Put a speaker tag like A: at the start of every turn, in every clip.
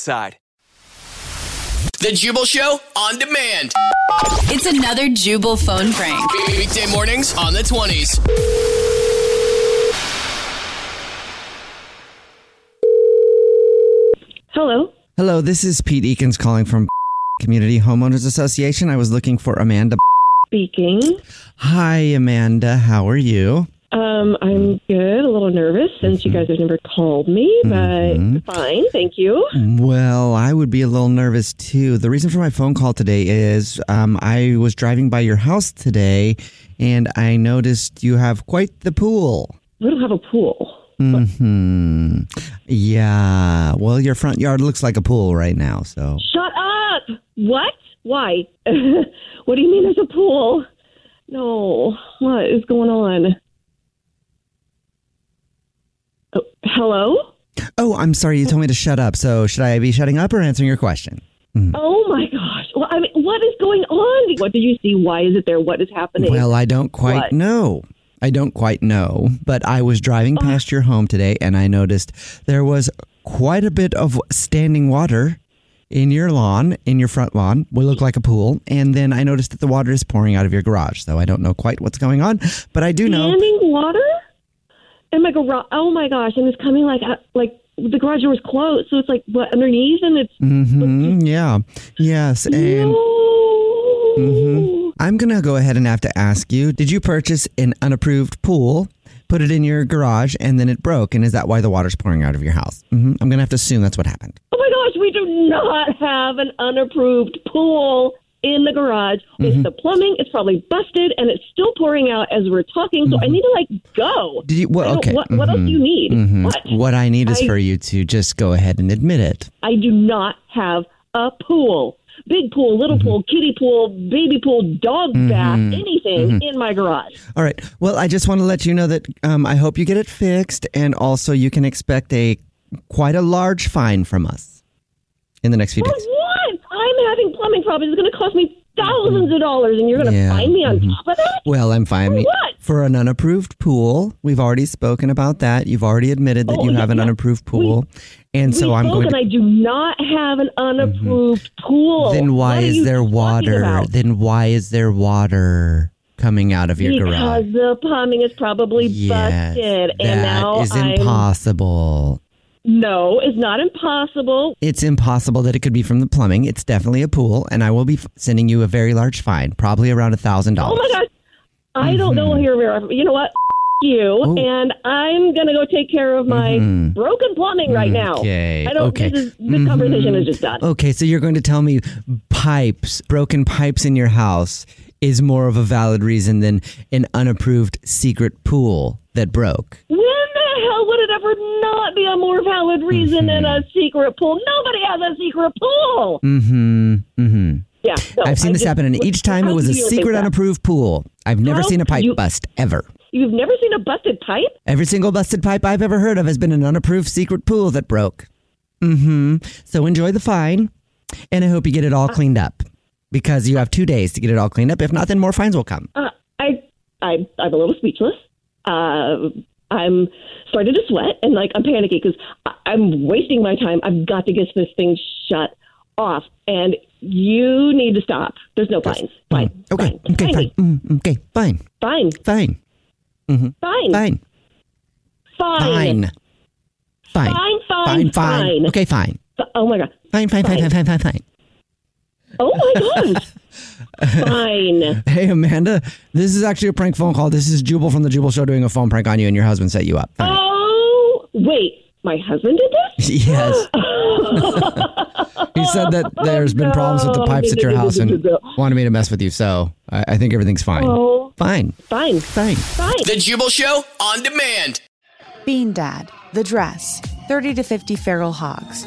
A: Side.
B: The Jubal Show on demand.
C: It's another Jubal phone prank.
B: Weekday mornings on the 20s.
D: Hello.
E: Hello, this is Pete Eakins calling from Community Homeowners Association. I was looking for Amanda.
D: Speaking.
E: Hi, Amanda. How are you?
D: Um, I'm good. A little nervous since you guys have never called me, but
E: Mhm.
D: fine. Thank you.
E: Well, I would be a little nervous too. The reason for my phone call today is um, I was driving by your house today and I noticed you have quite the pool.
D: We don't have a pool.
E: Hmm. Yeah. Well, your front yard looks like a pool right now. So.
D: Shut up. What? Why? what do you mean there's a pool? No. What is going on? Oh, hello?
E: Oh, I'm sorry. You told me to shut up. So should I be shutting up or answering your question? Mm-hmm.
D: Oh my gosh. Well, I mean, what is going on? What do you see? Why is it there? What is happening?
E: Well, I don't quite
D: What?
E: know. I don't quite know, but I was driving
D: Oh.
E: past your home today and I noticed there was quite a bit of standing water in your lawn, in your front lawn. Will look like a pool. And then I noticed that the water is pouring out of your garage. So I don't know quite what's going on, but I do know.
D: Standing water? And my garage. Oh my gosh! And it's coming like uh, like the garage door was closed, so it's like what underneath, and it's
E: hmm yeah. Yes. And Mhm. I'm going to go ahead and have to ask you Did you purchase an unapproved pool, put it in your garage, and then it broke? And is that why the water's pouring out of your house? hmm I'm going to have to assume that's what happened.
D: Oh my gosh, we do not have an unapproved pool in the garage.
E: Mhm.
D: It's the plumbing. It's probably busted, and it's still pouring out as we're talking. So I need to like go.
E: Did you? Well, okay.
D: What, what else do you need?
E: mhm.
D: What?
E: What I need is
D: I-
E: for you to just go ahead and admit it.
D: I do not have a pool. Big pool, little
E: Mm-hmm.
D: pool, kiddie pool, baby pool, dog bath, anything in my garage.
E: All right. Well, I just want to let you know that um, I hope you get it fixed, and also you can expect a quite a large fine from us in the next few days.
D: Having plumbing problems. is going to cost me thousands of dollars, and you're going to
E: Yeah,
D: find me on
E: mhm.
D: top of that?
E: Well, I'm fine.
D: For what?
E: For an unapproved pool, we've already spoken about that. You've already admitted that
D: Oh,
E: you
D: yeah,
E: have an
D: yeah.
E: unapproved pool, and so
D: we
E: I'm going to.
D: I do not have an unapproved pool.
E: Then why is there water?
D: about?
E: Then why is there water coming out of your
D: because
E: garage?
D: Because the plumbing is probably
E: Yes,
D: busted, and now
E: is
D: I'm
E: impossible.
D: No, it's not impossible.
E: It's impossible that it could be from the plumbing. It's definitely a pool, and I will be f- sending you a very large fine, probably around a thousand dollars.
D: Oh my gosh, I don't know
E: Mhm.
D: here. Vera. You know what? F- You
E: Oh.
D: and I'm gonna go take care of my
E: Mhm.
D: broken plumbing right now.
E: Okay.
D: I don't.
E: okay.
D: This is this conversation is just done.
E: Okay, so you're going to tell me pipes, broken pipes in your house is more of a valid reason than an unapproved secret pool that broke.
D: Hell would it ever not be a more valid reason than a secret pool? Nobody has a secret pool.
E: Mm-hmm. Mm-hmm.
D: Yeah, no,
E: I've seen
D: I
E: this
D: just-
E: happen, and each time it was a secret unapproved pool. I've never
D: How
E: seen a pipe
D: you-
E: bust ever.
D: You've never seen a busted pipe?
E: Every single busted pipe I've ever heard of has been an unapproved secret pool that broke. Mm-hmm. So enjoy the fine, and I hope you get it all cleaned up because you have two days to get it all cleaned up. If not, then more fines will come.
D: Uh, I, I, I'm a little speechless. Uh, I'm starting to sweat and like I'm panicking because I'm wasting my time. I've got to get this thing shut off, and you need to stop. There's no fines. Fine.
E: Okay.
D: Fine.
E: Okay. Fine. Mm, okay. Fine.
D: Fine.
E: Fine. Mm-hmm.
D: Fine.
E: Fine.
D: Fine.
E: Fine. Fine.
D: Fine. Fine.
E: Fine. Fine. Okay. Fine.
D: Oh my god.
E: Fine. Fine. Fine. Fine. Fine. Fine. Fine.
D: Oh my gosh. Fine.
E: Hey Amanda, this is actually a prank phone call. This is Jubal from the Jubal Show doing a phone prank on you, and your husband set you up. Fine.
D: Oh wait. My husband did this?
E: Yes. he said that there's been problems with the pipes at your house and wanted me to mess with you. So I, I think everything's fine.
D: Oh.
E: Fine.
D: Fine.
E: Fine.
D: Fine.
B: The Jubal Show on demand.
F: Bean Dad, The Dress, 30 to 50 Feral Hogs.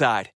A: outside.